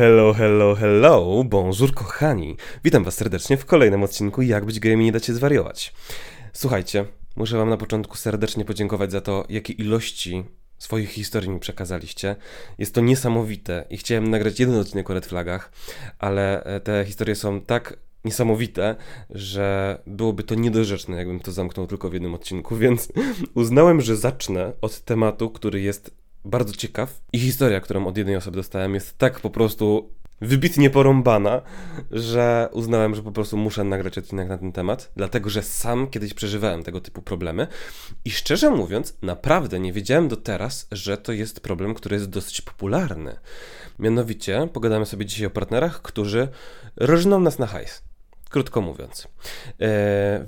Hello, hello, hello, bonjour kochani. Witam was serdecznie w kolejnym odcinku Jak być gejem i nie dacie zwariować. Słuchajcie, muszę wam na początku serdecznie podziękować za to, jakie ilości swoich historii mi przekazaliście. Jest to niesamowite i chciałem nagrać jeden odcinek o red flagach, ale e, te historie są tak niesamowite, że byłoby to niedorzeczne, jakbym to zamknął tylko w jednym odcinku, więc uznałem, że zacznę od tematu, który jest bardzo ciekaw i historia, którą od jednej osoby dostałem jest tak po prostu wybitnie porąbana, że uznałem, że po prostu muszę nagrać odcinek na ten temat, dlatego że sam kiedyś przeżywałem tego typu problemy i szczerze mówiąc, naprawdę nie wiedziałem do teraz, że to jest problem, który jest dosyć popularny. Mianowicie, pogadamy sobie dzisiaj o partnerach, którzy różną nas na hajs. Krótko mówiąc. E,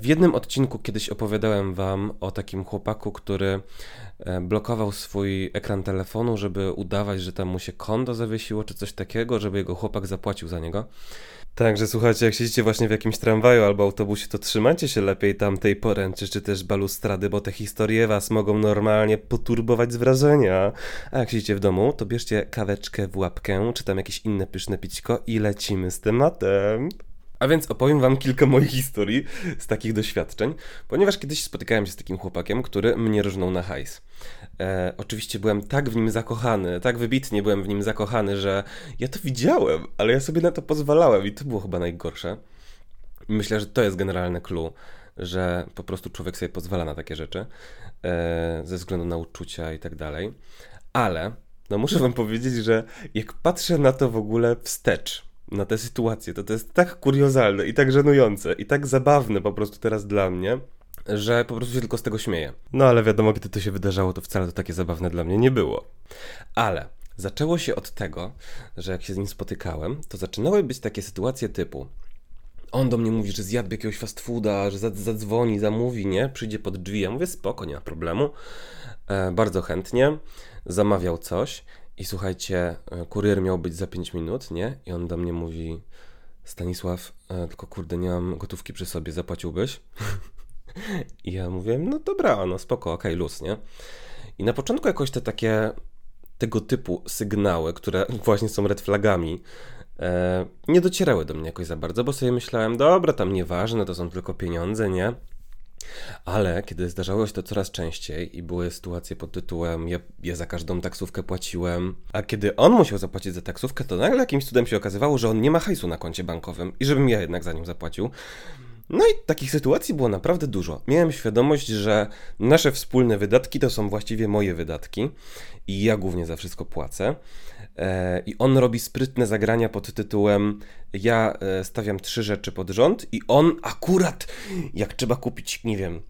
w jednym odcinku kiedyś opowiadałem Wam o takim chłopaku, który e, blokował swój ekran telefonu, żeby udawać, że tam mu się konto zawiesiło, czy coś takiego, żeby jego chłopak zapłacił za niego. Także słuchajcie, jak siedzicie właśnie w jakimś tramwaju albo autobusie, to trzymajcie się lepiej tamtej poręczy, czy też balustrady, bo te historie was mogą normalnie poturbować z wrażenia. A jak siedzicie w domu, to bierzcie kaweczkę w łapkę, czy tam jakieś inne pyszne pićko i lecimy z tematem. A więc opowiem wam kilka moich historii z takich doświadczeń, ponieważ kiedyś spotykałem się z takim chłopakiem, który mnie różnął na hajs. E, oczywiście byłem tak w nim zakochany, tak wybitnie byłem w nim zakochany, że ja to widziałem, ale ja sobie na to pozwalałem i to było chyba najgorsze. Myślę, że to jest generalne clue, że po prostu człowiek sobie pozwala na takie rzeczy e, ze względu na uczucia i tak dalej. Ale no muszę wam powiedzieć, że jak patrzę na to w ogóle wstecz, na tę sytuację, to to jest tak kuriozalne i tak żenujące i tak zabawne po prostu teraz dla mnie, że po prostu się tylko z tego śmieję. No ale wiadomo, gdy to się wydarzało, to wcale to takie zabawne dla mnie nie było. Ale zaczęło się od tego, że jak się z nim spotykałem, to zaczynały być takie sytuacje typu on do mnie mówi, że zjadł jakiegoś fast fooda, że zadzwoni, zamówi, nie? Przyjdzie pod drzwi. Ja mówię, spoko, nie ma problemu. E, bardzo chętnie. Zamawiał coś i słuchajcie, e, kurier miał być za 5 minut, nie? I on do mnie mówi, Stanisław, e, tylko kurde, nie mam gotówki przy sobie, zapłaciłbyś? I ja mówię, no dobra, no spoko, okej, okay, luz, nie? I na początku jakoś te takie tego typu sygnały, które właśnie są red flagami, e, nie docierały do mnie jakoś za bardzo, bo sobie myślałem, dobra, tam nieważne, to są tylko pieniądze, nie? Ale kiedy zdarzało się to coraz częściej i były sytuacje pod tytułem ja, ja, za każdą taksówkę płaciłem, a kiedy on musiał zapłacić za taksówkę, to nagle jakimś cudem się okazywało, że on nie ma hajsu na koncie bankowym i żebym ja jednak za nim zapłacił. No i takich sytuacji było naprawdę dużo. Miałem świadomość, że nasze wspólne wydatki to są właściwie moje wydatki i ja głównie za wszystko płacę. E, I on robi sprytne zagrania pod tytułem Ja e, stawiam trzy rzeczy pod rząd, i on akurat, jak trzeba kupić, nie wiem,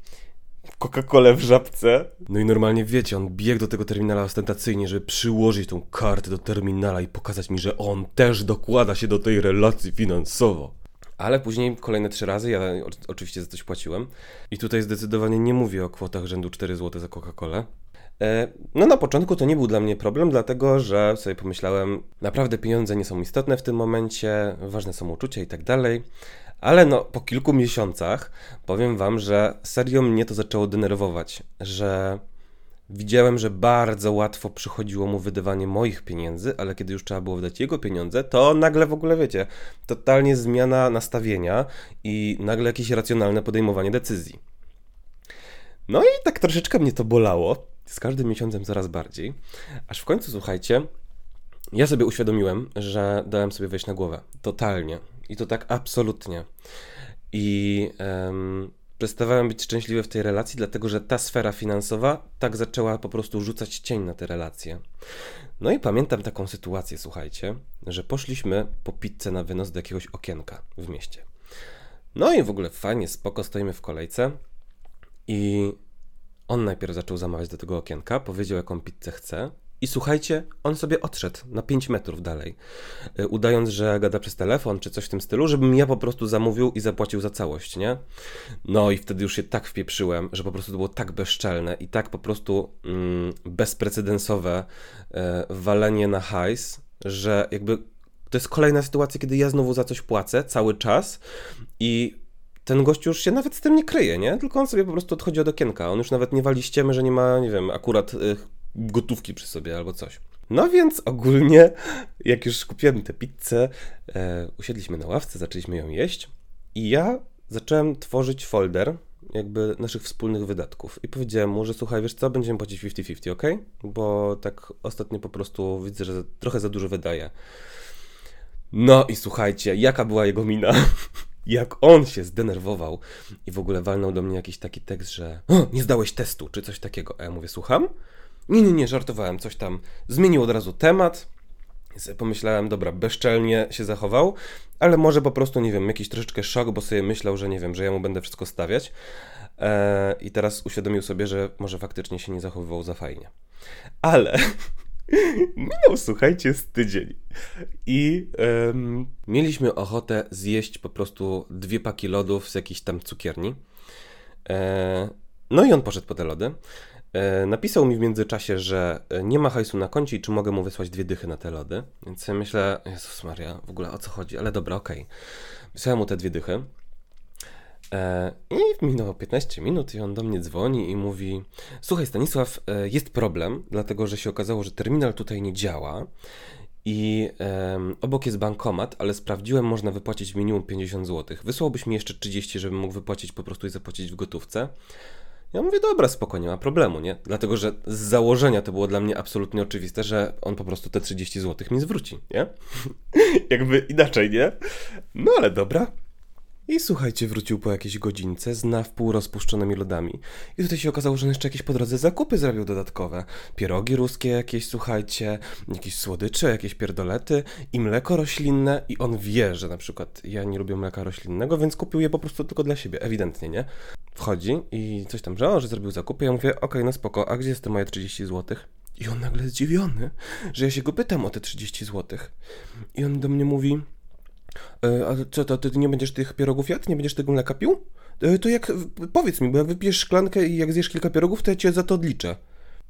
Coca-Colę w żabce. No i normalnie wiecie, on biegł do tego terminala ostentacyjnie, żeby przyłożyć tą kartę do terminala i pokazać mi, że on też dokłada się do tej relacji finansowo. Ale później kolejne trzy razy ja oczywiście za coś płaciłem. I tutaj zdecydowanie nie mówię o kwotach rzędu 4 zł za Coca-Colę. E, no na początku to nie był dla mnie problem, dlatego że sobie pomyślałem, naprawdę pieniądze nie są istotne w tym momencie, ważne są uczucia i tak dalej. Ale no, po kilku miesiącach powiem wam, że serio mnie to zaczęło denerwować, że widziałem, że bardzo łatwo przychodziło mu wydawanie moich pieniędzy, ale kiedy już trzeba było wydać jego pieniądze, to nagle w ogóle wiecie, totalnie zmiana nastawienia i nagle jakieś racjonalne podejmowanie decyzji. No i tak troszeczkę mnie to bolało, z każdym miesiącem coraz bardziej, aż w końcu, słuchajcie, ja sobie uświadomiłem, że dałem sobie wejść na głowę. Totalnie. I to tak absolutnie. I przestawałem być szczęśliwy w tej relacji, dlatego że ta sfera finansowa tak zaczęła po prostu rzucać cień na te relacje. No i pamiętam taką sytuację, słuchajcie, że poszliśmy po pizzę na wynos do jakiegoś okienka w mieście. No i w ogóle fajnie, spoko, stoimy w kolejce i on najpierw zaczął zamawiać do tego okienka, powiedział jaką pizzę chce. I słuchajcie, on sobie odszedł na 5 metrów dalej, y, udając, że gada przez telefon czy coś w tym stylu, żebym ja po prostu zamówił i zapłacił za całość, nie? No i wtedy już się tak wpieprzyłem, że po prostu to było tak bezczelne i tak po prostu mm, bezprecedensowe e, walenie na hajs, że jakby to jest kolejna sytuacja, kiedy ja znowu za coś płacę cały czas i ten gość już się nawet z tym nie kryje, nie? Tylko on sobie po prostu odchodzi od okienka. On już nawet nie wali ściemy, że nie ma, nie wiem, akurat y, gotówki przy sobie albo coś. No więc ogólnie, jak już kupiłem tę pizzę, e, usiedliśmy na ławce, zaczęliśmy ją jeść i ja zacząłem tworzyć folder jakby naszych wspólnych wydatków. I powiedziałem mu, że słuchaj, wiesz co, będziemy płacić 50-50, ok? Bo tak ostatnio po prostu widzę, że trochę za dużo wydaje. No i słuchajcie, jaka była jego mina? Jak on się zdenerwował i w ogóle walnął do mnie jakiś taki tekst, że nie zdałeś testu, czy coś takiego. A ja mówię, słucham? Nie, nie, nie, żartowałem, coś tam. Zmienił od razu temat. Pomyślałem, dobra, bezczelnie się zachował, ale może po prostu, nie wiem, jakiś troszeczkę szok, bo sobie myślał, że nie wiem, że ja mu będę wszystko stawiać. Eee, I teraz uświadomił sobie, że może faktycznie się nie zachowywał za fajnie. Ale minął, słuchajcie, z tydzień. I um, mieliśmy ochotę zjeść po prostu dwie paki lodów z jakiejś tam cukierni. Eee, no i on poszedł po te lody. E, napisał mi w międzyczasie, że e, nie ma hajsu na koncie i czy mogę mu wysłać dwie dychy na te lody. Więc ja myślę, Jezus Maria, w ogóle o co chodzi? Ale dobra, okej. Okay. Wysłałem mu te dwie dychy. E, I minęło 15 minut i on do mnie dzwoni i mówi: Słuchaj, Stanisław, jest problem, dlatego że się okazało, że terminal tutaj nie działa. I um, obok jest bankomat, ale sprawdziłem, można wypłacić minimum 50 zł. Wysłałbyś mi jeszcze 30, żebym mógł wypłacić po prostu i zapłacić w gotówce. Ja mówię, dobra, spokojnie, nie ma problemu, nie? Dlatego, że z założenia to było dla mnie absolutnie oczywiste, że on po prostu te 30 zł mi zwróci, nie? Jakby inaczej, nie? No ale dobra, i słuchajcie, wrócił po jakiejś godzince z na wpół rozpuszczonymi lodami. I tutaj się okazało, że on jeszcze jakieś po drodze zakupy zrobił dodatkowe. Pierogi ruskie jakieś, słuchajcie, jakieś słodycze, jakieś pierdolety i mleko roślinne. I on wie, że na przykład ja nie lubię mleka roślinnego, więc kupił je po prostu tylko dla siebie, ewidentnie, nie? Wchodzi i coś tam, że o, że zrobił zakupy. Ja mówię, okej, okay, no spoko, a gdzie jest te moje 30 złotych? I on nagle zdziwiony, że ja się go pytam o te 30 złotych. I on do mnie mówi, E, a co to, ty nie będziesz tych pierogów jadł? Nie będziesz tego mleka pił? E, to jak, powiedz mi, bo jak wypijesz szklankę i jak zjesz kilka pierogów, to ja cię za to odliczę.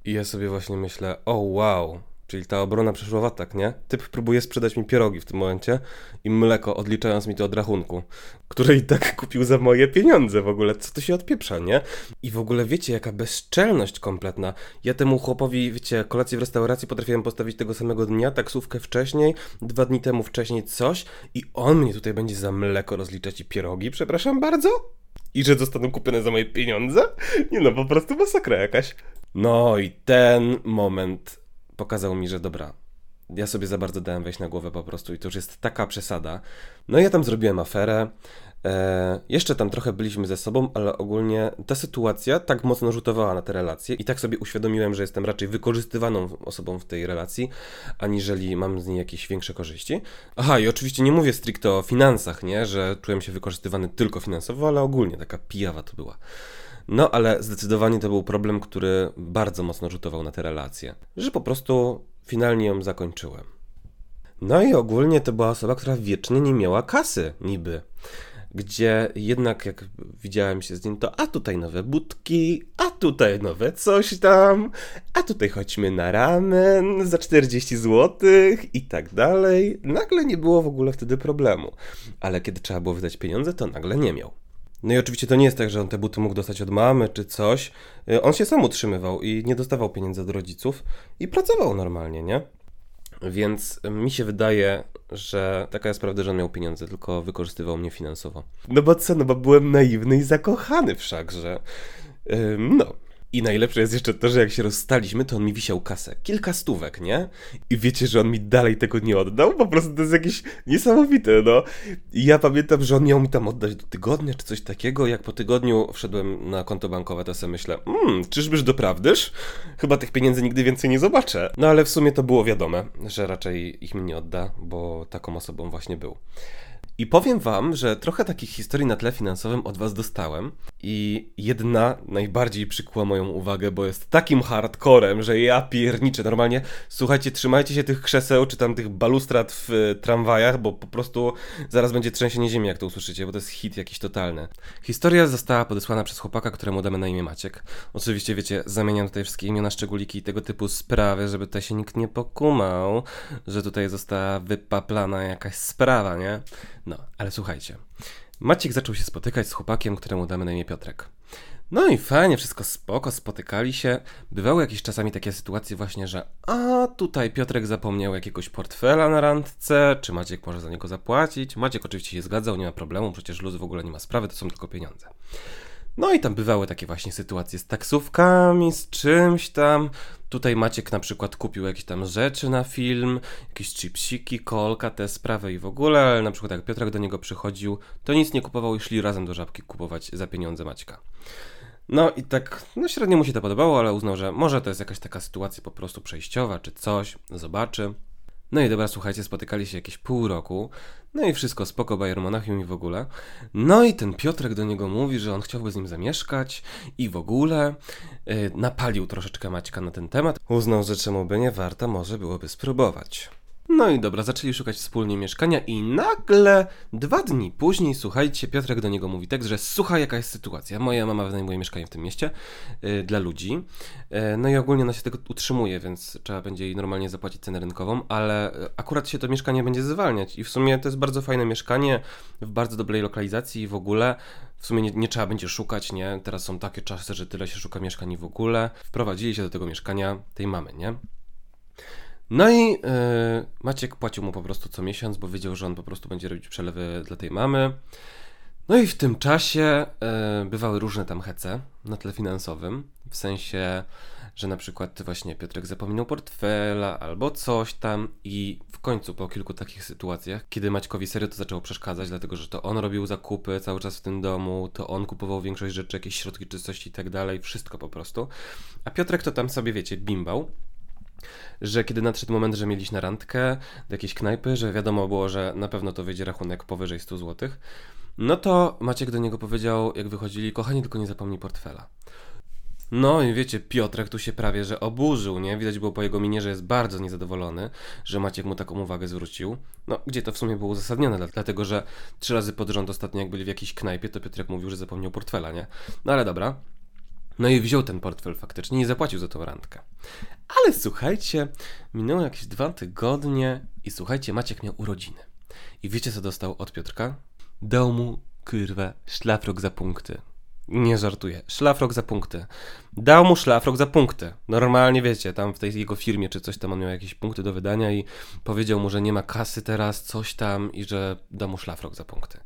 I ja sobie właśnie myślę, o wow, Czyli ta obrona przeszła w atak, nie? Typ próbuje sprzedać mi pierogi w tym momencie i mleko, odliczając mi to od rachunku, który i tak kupił za moje pieniądze w ogóle. Co to się odpieprza, nie? I w ogóle wiecie, jaka bezczelność kompletna. Ja temu chłopowi, wiecie, kolację w restauracji potrafiłem postawić tego samego dnia, taksówkę wcześniej, dwa dni temu wcześniej coś i on mnie tutaj będzie za mleko rozliczać i pierogi, przepraszam bardzo? I że zostaną kupione za moje pieniądze? Nie no, po prostu masakra jakaś. No i ten moment pokazał mi, że dobra, ja sobie za bardzo dałem wejść na głowę po prostu i to już jest taka przesada. No i ja tam zrobiłem aferę. E, jeszcze tam trochę byliśmy ze sobą, ale ogólnie ta sytuacja tak mocno rzutowała na te relacje i tak sobie uświadomiłem, że jestem raczej wykorzystywaną osobą w tej relacji, aniżeli mam z niej jakieś większe korzyści. Aha, i oczywiście nie mówię stricte o finansach, nie, że czułem się wykorzystywany tylko finansowo, ale ogólnie taka pijawa to była. No ale zdecydowanie to był problem, który bardzo mocno rzutował na te relacje, że po prostu finalnie ją zakończyłem. No i ogólnie to była osoba, która wiecznie nie miała kasy, niby. Gdzie jednak jak widziałem się z nim, to a tutaj nowe budki, a tutaj nowe coś tam, a tutaj chodźmy na ramen za 40 zł i tak dalej. Nagle nie było w ogóle wtedy problemu. Ale kiedy trzeba było wydać pieniądze, to nagle nie miał. No i oczywiście to nie jest tak, że on te buty mógł dostać od mamy czy coś. Y, on się sam utrzymywał i nie dostawał pieniędzy od rodziców i pracował normalnie, nie? Więc mi się wydaje, że taka jest prawda, że on miał pieniądze, tylko wykorzystywał mnie finansowo. No bo co, no bo byłem naiwny i zakochany wszakże. No, i najlepsze jest jeszcze to, że jak się rozstaliśmy, to on mi wisiał kasę. Kilka stówek, nie? I wiecie, że on mi dalej tego nie oddał? Po prostu to jest jakieś niesamowite, no. I ja pamiętam, że on miał mi tam oddać do tygodnia, czy coś takiego. Jak po tygodniu wszedłem na konto bankowe, to sobie myślę, hmm, czyżbyż doprawdyż? Chyba tych pieniędzy nigdy więcej nie zobaczę. No ale w sumie to było wiadome, że raczej ich mi nie odda, bo taką osobą właśnie był. I powiem wam, że trochę takich historii na tle finansowym od was dostałem i jedna najbardziej przykuła moją uwagę, bo jest takim hardcorem, że ja pierniczę normalnie. Słuchajcie, trzymajcie się tych krzeseł czy tam tych balustrad w y, tramwajach, bo po prostu zaraz będzie trzęsienie ziemi, jak to usłyszycie, bo to jest hit jakiś totalny. Historia została podesłana przez chłopaka, któremu damy na imię Maciek. Oczywiście, wiecie, zamieniam tutaj wszystkie imiona, szczególiki i tego typu sprawy, żeby tutaj się nikt nie pokumał, że tutaj została wypaplana jakaś sprawa, nie? No, ale słuchajcie. Maciek zaczął się spotykać z chłopakiem, któremu damy na imię Piotrek. No i fajnie, wszystko spoko, spotykali się. Bywały jakieś czasami takie sytuacje właśnie, że a tutaj Piotrek zapomniał jakiegoś portfela na randce, czy Maciek może za niego zapłacić. Maciek oczywiście się zgadzał, nie ma problemu, przecież luz w ogóle nie ma sprawy, to są tylko pieniądze. No i tam bywały takie właśnie sytuacje z taksówkami, z czymś tam. Tutaj Maciek na przykład kupił jakieś tam rzeczy na film, jakieś chipsiki, kolka, te sprawy i w ogóle, ale na przykład jak Piotrek do niego przychodził, to nic nie kupował i szli razem do żabki kupować za pieniądze Maćka. No i tak, no średnio mu się to podobało, ale uznał, że może to jest jakaś taka sytuacja po prostu przejściowa, czy coś, zobaczy. No i dobra, słuchajcie, spotykali się jakieś pół roku, no i wszystko spoko, Bayer Monachium i w ogóle. No i ten Piotrek do niego mówi, że on chciałby z nim zamieszkać i w ogóle yy, napalił troszeczkę Maćka na ten temat. Uznał, że czemu by nie warto, może byłoby spróbować. No i dobra, zaczęli szukać wspólnie mieszkania i nagle dwa dni później, słuchajcie, Piotrek do niego mówi tak, że słuchaj jaka jest sytuacja, moja mama wynajmuje mieszkanie w tym mieście yy, dla ludzi, yy, no i ogólnie ona się tego utrzymuje, więc trzeba będzie jej normalnie zapłacić cenę rynkową, ale akurat się to mieszkanie będzie zwalniać i w sumie to jest bardzo fajne mieszkanie, w bardzo dobrej lokalizacji i w ogóle w sumie nie, nie, trzeba będzie szukać, nie? Teraz są takie czasy, że tyle się szuka mieszkań w ogóle. Wprowadzili się do tego mieszkania tej mamy, nie? No i yy, Maciek płacił mu po prostu co miesiąc, bo wiedział, że on po prostu będzie robić przelewy dla tej mamy. No i w tym czasie yy, bywały różne tam hece na tle finansowym, w sensie, że na przykład właśnie Piotrek zapominał portfela albo coś tam i w końcu po kilku takich sytuacjach, kiedy Maćkowi serio to zaczęło przeszkadzać, dlatego że to on robił zakupy cały czas w tym domu, to on kupował większość rzeczy, jakieś środki czystości i tak dalej, wszystko po prostu. A Piotrek to tam sobie, wiecie, bimbał że kiedy nadszedł moment, że mieliśmy randkę do jakiejś knajpy, że wiadomo było, że na pewno to wyjdzie rachunek powyżej 100 zł, no to Maciek do niego powiedział, jak wychodzili, kochani, tylko nie zapomnij portfela. No i wiecie, Piotrek tu się prawie, że oburzył, nie? Widać było po jego minie, że jest bardzo niezadowolony, że Maciek mu taką uwagę zwrócił. No, gdzie to w sumie było uzasadnione, dlatego że trzy razy pod rząd ostatnio jak byli w jakiejś knajpie, to Piotrek mówił, że zapomniał portfela, nie? No ale dobra. No i wziął ten portfel faktycznie i zapłacił za tą randkę. Ale słuchajcie, minęło jakieś dwa tygodnie i słuchajcie, Maciek miał urodziny. I wiecie co dostał od Piotrka? Dał mu, kurwa, szlafrok za punkty. Nie żartuję. Szlafrok za punkty. Dał mu szlafrok za punkty. Normalnie wiecie, tam w tej jego firmie czy coś tam on miał jakieś punkty do wydania i powiedział mu, że nie ma kasy teraz, coś tam i że da mu szlafrok za punkty.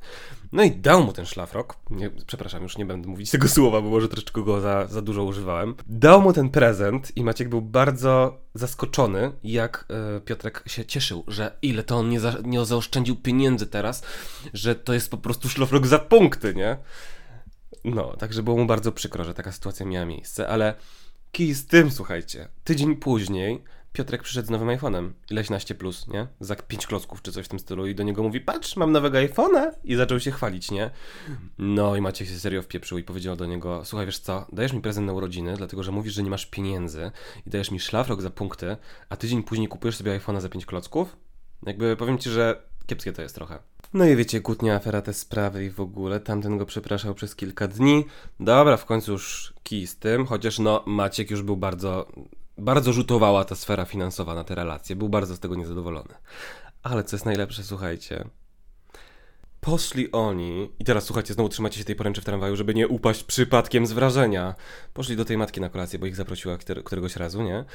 No i dał mu ten szlafrok. Nie, przepraszam, już nie będę mówić tego słowa, bo może troszeczkę go za, za dużo używałem. Dał mu ten prezent i Maciek był bardzo zaskoczony, jak e, Piotrek się cieszył, że ile to on nie, za, nie zaoszczędził pieniędzy teraz, że to jest po prostu szlafrok za punkty, nie? No, także było mu bardzo przykro, że taka sytuacja miała miejsce, ale kij z tym, słuchajcie. Tydzień później Piotrek przyszedł z nowym iPhone'em, ileś naście plus, nie? Za pięć klocków czy coś w tym stylu i do niego mówi, patrz, mam nowego iPhone'a i zaczął się chwalić, nie? No i Maciek się serio wpieprzył i powiedział do niego, słuchaj, wiesz co, dajesz mi prezent na urodziny, dlatego że mówisz, że nie masz pieniędzy i dajesz mi szlafrok za punkty, a tydzień później kupujesz sobie iPhone'a za pięć klocków? Jakby powiem ci, że kiepskie to jest trochę. No i wiecie, kłótnia, afera, te sprawy i w ogóle. Tamten go przepraszał przez kilka dni. Dobra, w końcu już kij z tym, chociaż no Maciek już był bardzo, bardzo rzutowała ta sfera finansowa na te relacje. Był bardzo z tego niezadowolony. Ale co jest najlepsze, słuchajcie, Poszli oni, i teraz słuchajcie, znowu trzymacie się tej poręczy w tramwaju, żeby nie upaść przypadkiem z wrażenia. Poszli do tej matki na kolację, bo ich zaprosiła któregoś razu, nie?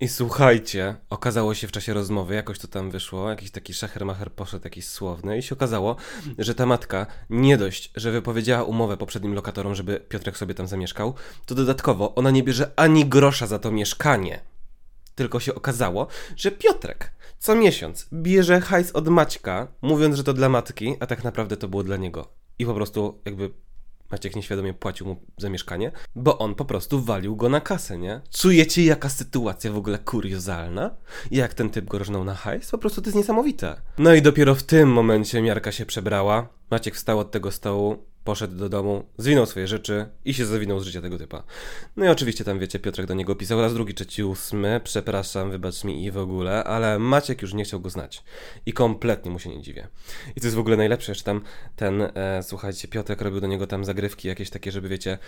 I słuchajcie, okazało się w czasie rozmowy, jakoś to tam wyszło, jakiś taki szachermacher poszedł, jakiś słowny, i się okazało, że ta matka nie dość, że wypowiedziała umowę poprzednim lokatorom, żeby Piotrek sobie tam zamieszkał, to dodatkowo ona nie bierze ani grosza za to mieszkanie. Tylko się okazało, że Piotrek co miesiąc bierze hajs od Maćka, mówiąc, że to dla matki, a tak naprawdę to było dla niego. I po prostu jakby Maciek nieświadomie płacił mu za mieszkanie, bo on po prostu walił go na kasę, nie? Czujecie jaka sytuacja w ogóle kuriozalna? Jak ten typ go rożnął na hajs? Po prostu to jest niesamowite. No i dopiero w tym momencie miarka się przebrała. Maciek wstał od tego stołu, poszedł do domu, zwinął swoje rzeczy i się zawinął z życia tego typa. No i oczywiście tam, wiecie, Piotrek do niego pisał raz drugi, trzeci, ósmy, przepraszam, wybacz mi i w ogóle, ale Maciek już nie chciał go znać. I kompletnie mu się nie dziwię. I to jest w ogóle najlepsze, że tam ten, e, słuchajcie, Piotrek robił do niego tam zagrywki jakieś takie, żeby, wiecie,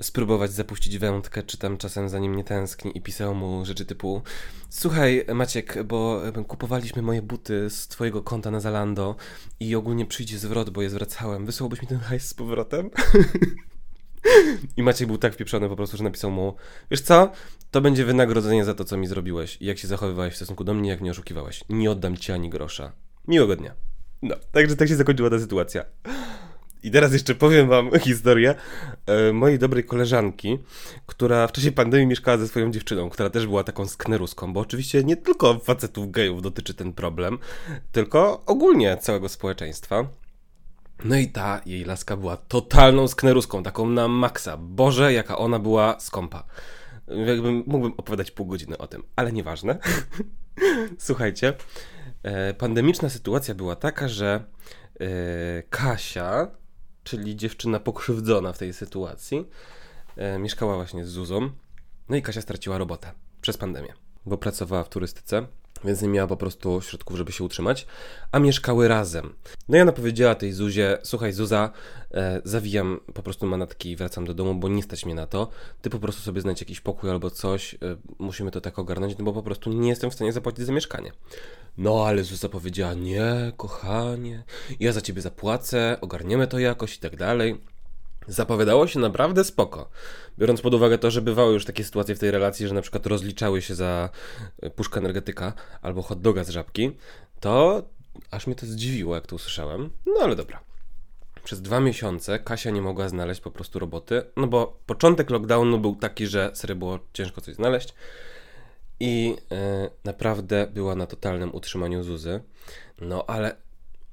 spróbować zapuścić wędkę, czy tam czasem za nim nie tęskni i pisał mu rzeczy typu słuchaj, Maciek, bo kupowaliśmy moje buty z twojego konta na Zalando i ogólnie przyjdzie zwrot, bo je zwracałem. Wysłałbyś mi ten hajs z powrotem? I Maciek był tak wpieprzony po prostu, że napisał mu, wiesz co, to będzie wynagrodzenie za to, co mi zrobiłeś i jak się zachowywałeś w stosunku do mnie, jak mnie oszukiwałeś. Nie oddam ci ani grosza. Miłego dnia. No, także tak się zakończyła ta sytuacja. I teraz jeszcze powiem wam historię e, mojej dobrej koleżanki, która w czasie pandemii mieszkała ze swoją dziewczyną, która też była taką skneruską, bo oczywiście nie tylko facetów gejów dotyczy ten problem, tylko ogólnie całego społeczeństwa. No i ta jej laska była totalną skneruską, taką na maksa. Boże, jaka ona była skąpa. Jakbym, mógłbym opowiadać pół godziny o tym, ale nieważne. Słuchajcie, e, pandemiczna sytuacja była taka, że e, Kasia, czyli dziewczyna pokrzywdzona w tej sytuacji, e, mieszkała właśnie z Zuzą. No i Kasia straciła robotę przez pandemię, bo pracowała w turystyce więc nie miała po prostu środków, żeby się utrzymać, a mieszkały razem. No i ona powiedziała tej Zuzie, słuchaj Zuza, e, zawijam po prostu manatki i wracam do domu, bo nie stać mnie na to, ty po prostu sobie znajdź jakiś pokój albo coś, e, musimy to tak ogarnąć, no bo po prostu nie jestem w stanie zapłacić za mieszkanie. No ale Zuza powiedziała, nie kochanie, ja za ciebie zapłacę, ogarniemy to jakoś i tak dalej. Zapowiadało się naprawdę spoko. Biorąc pod uwagę to, że bywały już takie sytuacje w tej relacji, że na przykład rozliczały się za e, puszkę energetyka albo hot doga z żabki, to aż mnie to zdziwiło, jak to usłyszałem. No ale dobra. Przez dwa miesiące Kasia nie mogła znaleźć po prostu roboty, no bo początek lockdownu był taki, że serio było ciężko coś znaleźć i yy, naprawdę była na totalnym utrzymaniu Zuzy. No ale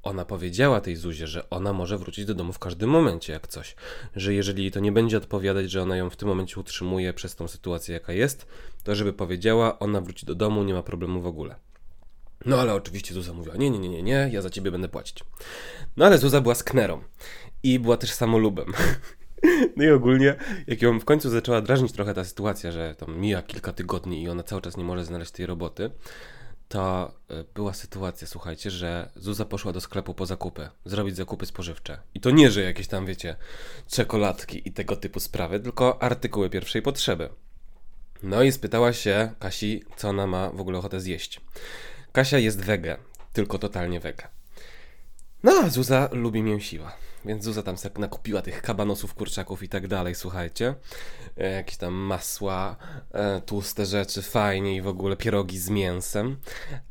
ona powiedziała tej Zuzie, że ona może wrócić do domu w każdym momencie, jak coś. Że jeżeli to nie będzie odpowiadać, że ona ją w tym momencie utrzymuje przez tą sytuację, jaka jest, to żeby powiedziała, ona wróci do domu, nie ma problemu w ogóle. No ale oczywiście Zuza mówiła, nie, nie, nie, nie, nie, ja za ciebie będę płacić. No ale Zuza była sknerą i była też samolubem. No i ogólnie, jak ją w końcu zaczęła drażnić trochę ta sytuacja, że tam mija kilka tygodni i ona cały czas nie może znaleźć tej roboty, to e, była sytuacja, słuchajcie, że Zuza poszła do sklepu po zakupy, zrobić zakupy spożywcze. I to nie, że jakieś tam, wiecie, czekoladki i tego typu sprawy, tylko artykuły pierwszej potrzeby. No i spytała się Kasi, co ona ma w ogóle ochotę zjeść. Kasia jest wege, tylko totalnie wege. No, Zuza lubi mięsiła. Więc Zuza tam sobie nakupiła tych kabanosów, kurczaków i tak dalej, słuchajcie. E, jakieś tam masła, e, tłuste rzeczy, fajnie i w ogóle pierogi z mięsem.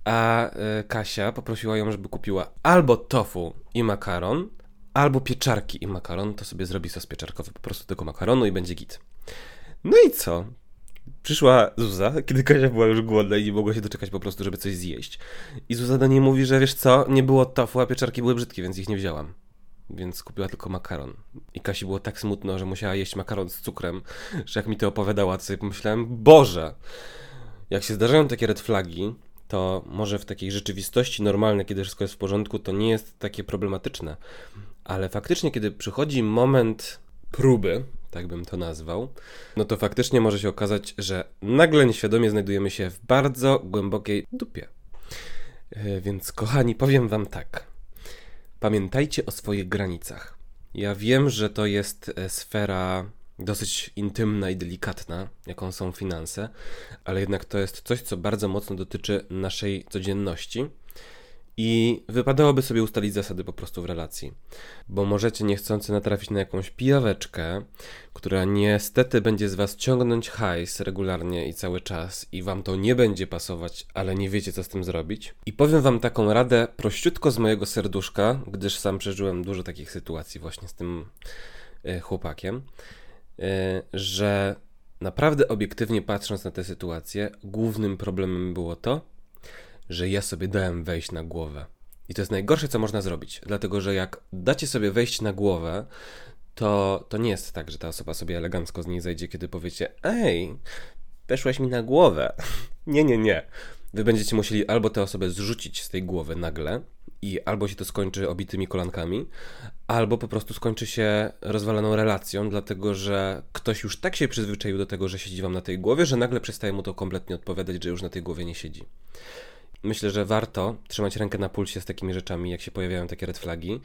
A e, Kasia poprosiła ją, żeby kupiła albo tofu i makaron, albo pieczarki i makaron. To sobie zrobi sos pieczarkowy po prostu tego makaronu i będzie git. No i co? Przyszła Zuza, kiedy Kasia była już głodna i nie mogła się doczekać po prostu, żeby coś zjeść. I Zuza do niej mówi, że wiesz co, nie było tofu, a pieczarki były brzydkie, więc ich nie wzięłam więc kupiła tylko makaron. I Kasi było tak smutno, że musiała jeść makaron z cukrem, że jak mi to opowiadała, to sobie pomyślałem, Boże! Jak się zdarzają takie red flagi, to może w takiej rzeczywistości normalnej, kiedy wszystko jest w porządku, to nie jest takie problematyczne. Ale faktycznie, kiedy przychodzi moment próby, tak bym to nazwał, no to faktycznie może się okazać, że nagle nieświadomie znajdujemy się w bardzo głębokiej dupie. E, więc kochani, powiem wam tak. Pamiętajcie o swoich granicach. Ja wiem, że to jest e, sfera dosyć intymna i delikatna, jaką są finanse, ale jednak to jest coś, co bardzo mocno dotyczy naszej codzienności i wypadałoby sobie ustalić zasady po prostu w relacji. Bo możecie niechcący natrafić na jakąś pijaweczkę, która niestety będzie z was ciągnąć hajs regularnie i cały czas i wam to nie będzie pasować, ale nie wiecie co z tym zrobić. I powiem wam taką radę prościutko z mojego serduszka, gdyż sam przeżyłem dużo takich sytuacji właśnie z tym e, chłopakiem, e, że naprawdę obiektywnie patrząc na tę sytuację, głównym problemem było to, że ja sobie dałem wejść na głowę. I to jest najgorsze, co można zrobić, dlatego że jak dacie sobie wejść na głowę, to, to nie jest tak, że ta osoba sobie elegancko z niej zejdzie, kiedy powiecie: Ej, weszłeś mi na głowę. nie, nie, nie. Wy będziecie musieli albo tę osobę zrzucić z tej głowy nagle, i albo się to skończy obitymi kolankami, albo po prostu skończy się rozwaloną relacją, dlatego że ktoś już tak się przyzwyczaił do tego, że siedzi wam na tej głowie, że nagle przestaje mu to kompletnie odpowiadać, że już na tej głowie nie siedzi myślę, że warto trzymać rękę na pulsie z takimi rzeczami, jak się pojawiają takie red flagi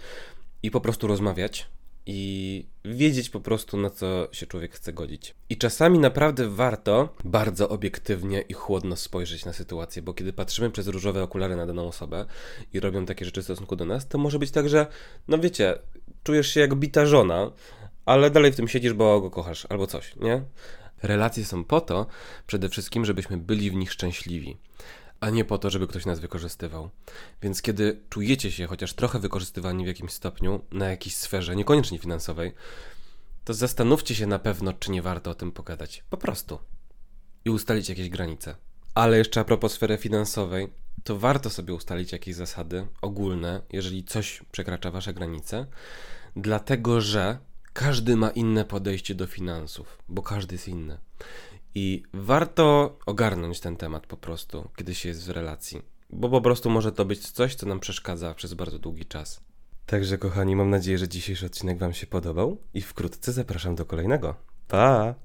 i po prostu rozmawiać i wiedzieć po prostu na co się człowiek chce godzić. I czasami naprawdę warto bardzo obiektywnie i chłodno spojrzeć na sytuację, bo kiedy patrzymy przez różowe okulary na daną osobę i robią takie rzeczy w stosunku do nas, to może być tak, że no wiecie, czujesz się jak bita żona, ale dalej w tym siedzisz, bo go kochasz albo coś, nie? Relacje są po to przede wszystkim, żebyśmy byli w nich szczęśliwi, a nie po to, żeby ktoś nas wykorzystywał. Więc kiedy czujecie się chociaż trochę wykorzystywani w jakimś stopniu, na jakiejś sferze, niekoniecznie finansowej, to zastanówcie się na pewno, czy nie warto o tym pogadać. Po prostu. I ustalić jakieś granice. Ale jeszcze a propos sfery finansowej, to warto sobie ustalić jakieś zasady ogólne, jeżeli coś przekracza wasze granice, dlatego że każdy ma inne podejście do finansów, bo każdy jest inny. I warto ogarnąć ten temat po prostu, kiedy się jest w relacji, bo po prostu może to być coś, co nam przeszkadza przez bardzo długi czas. Także, kochani, mam nadzieję, że dzisiejszy odcinek Wam się podobał i wkrótce zapraszam do kolejnego. Pa!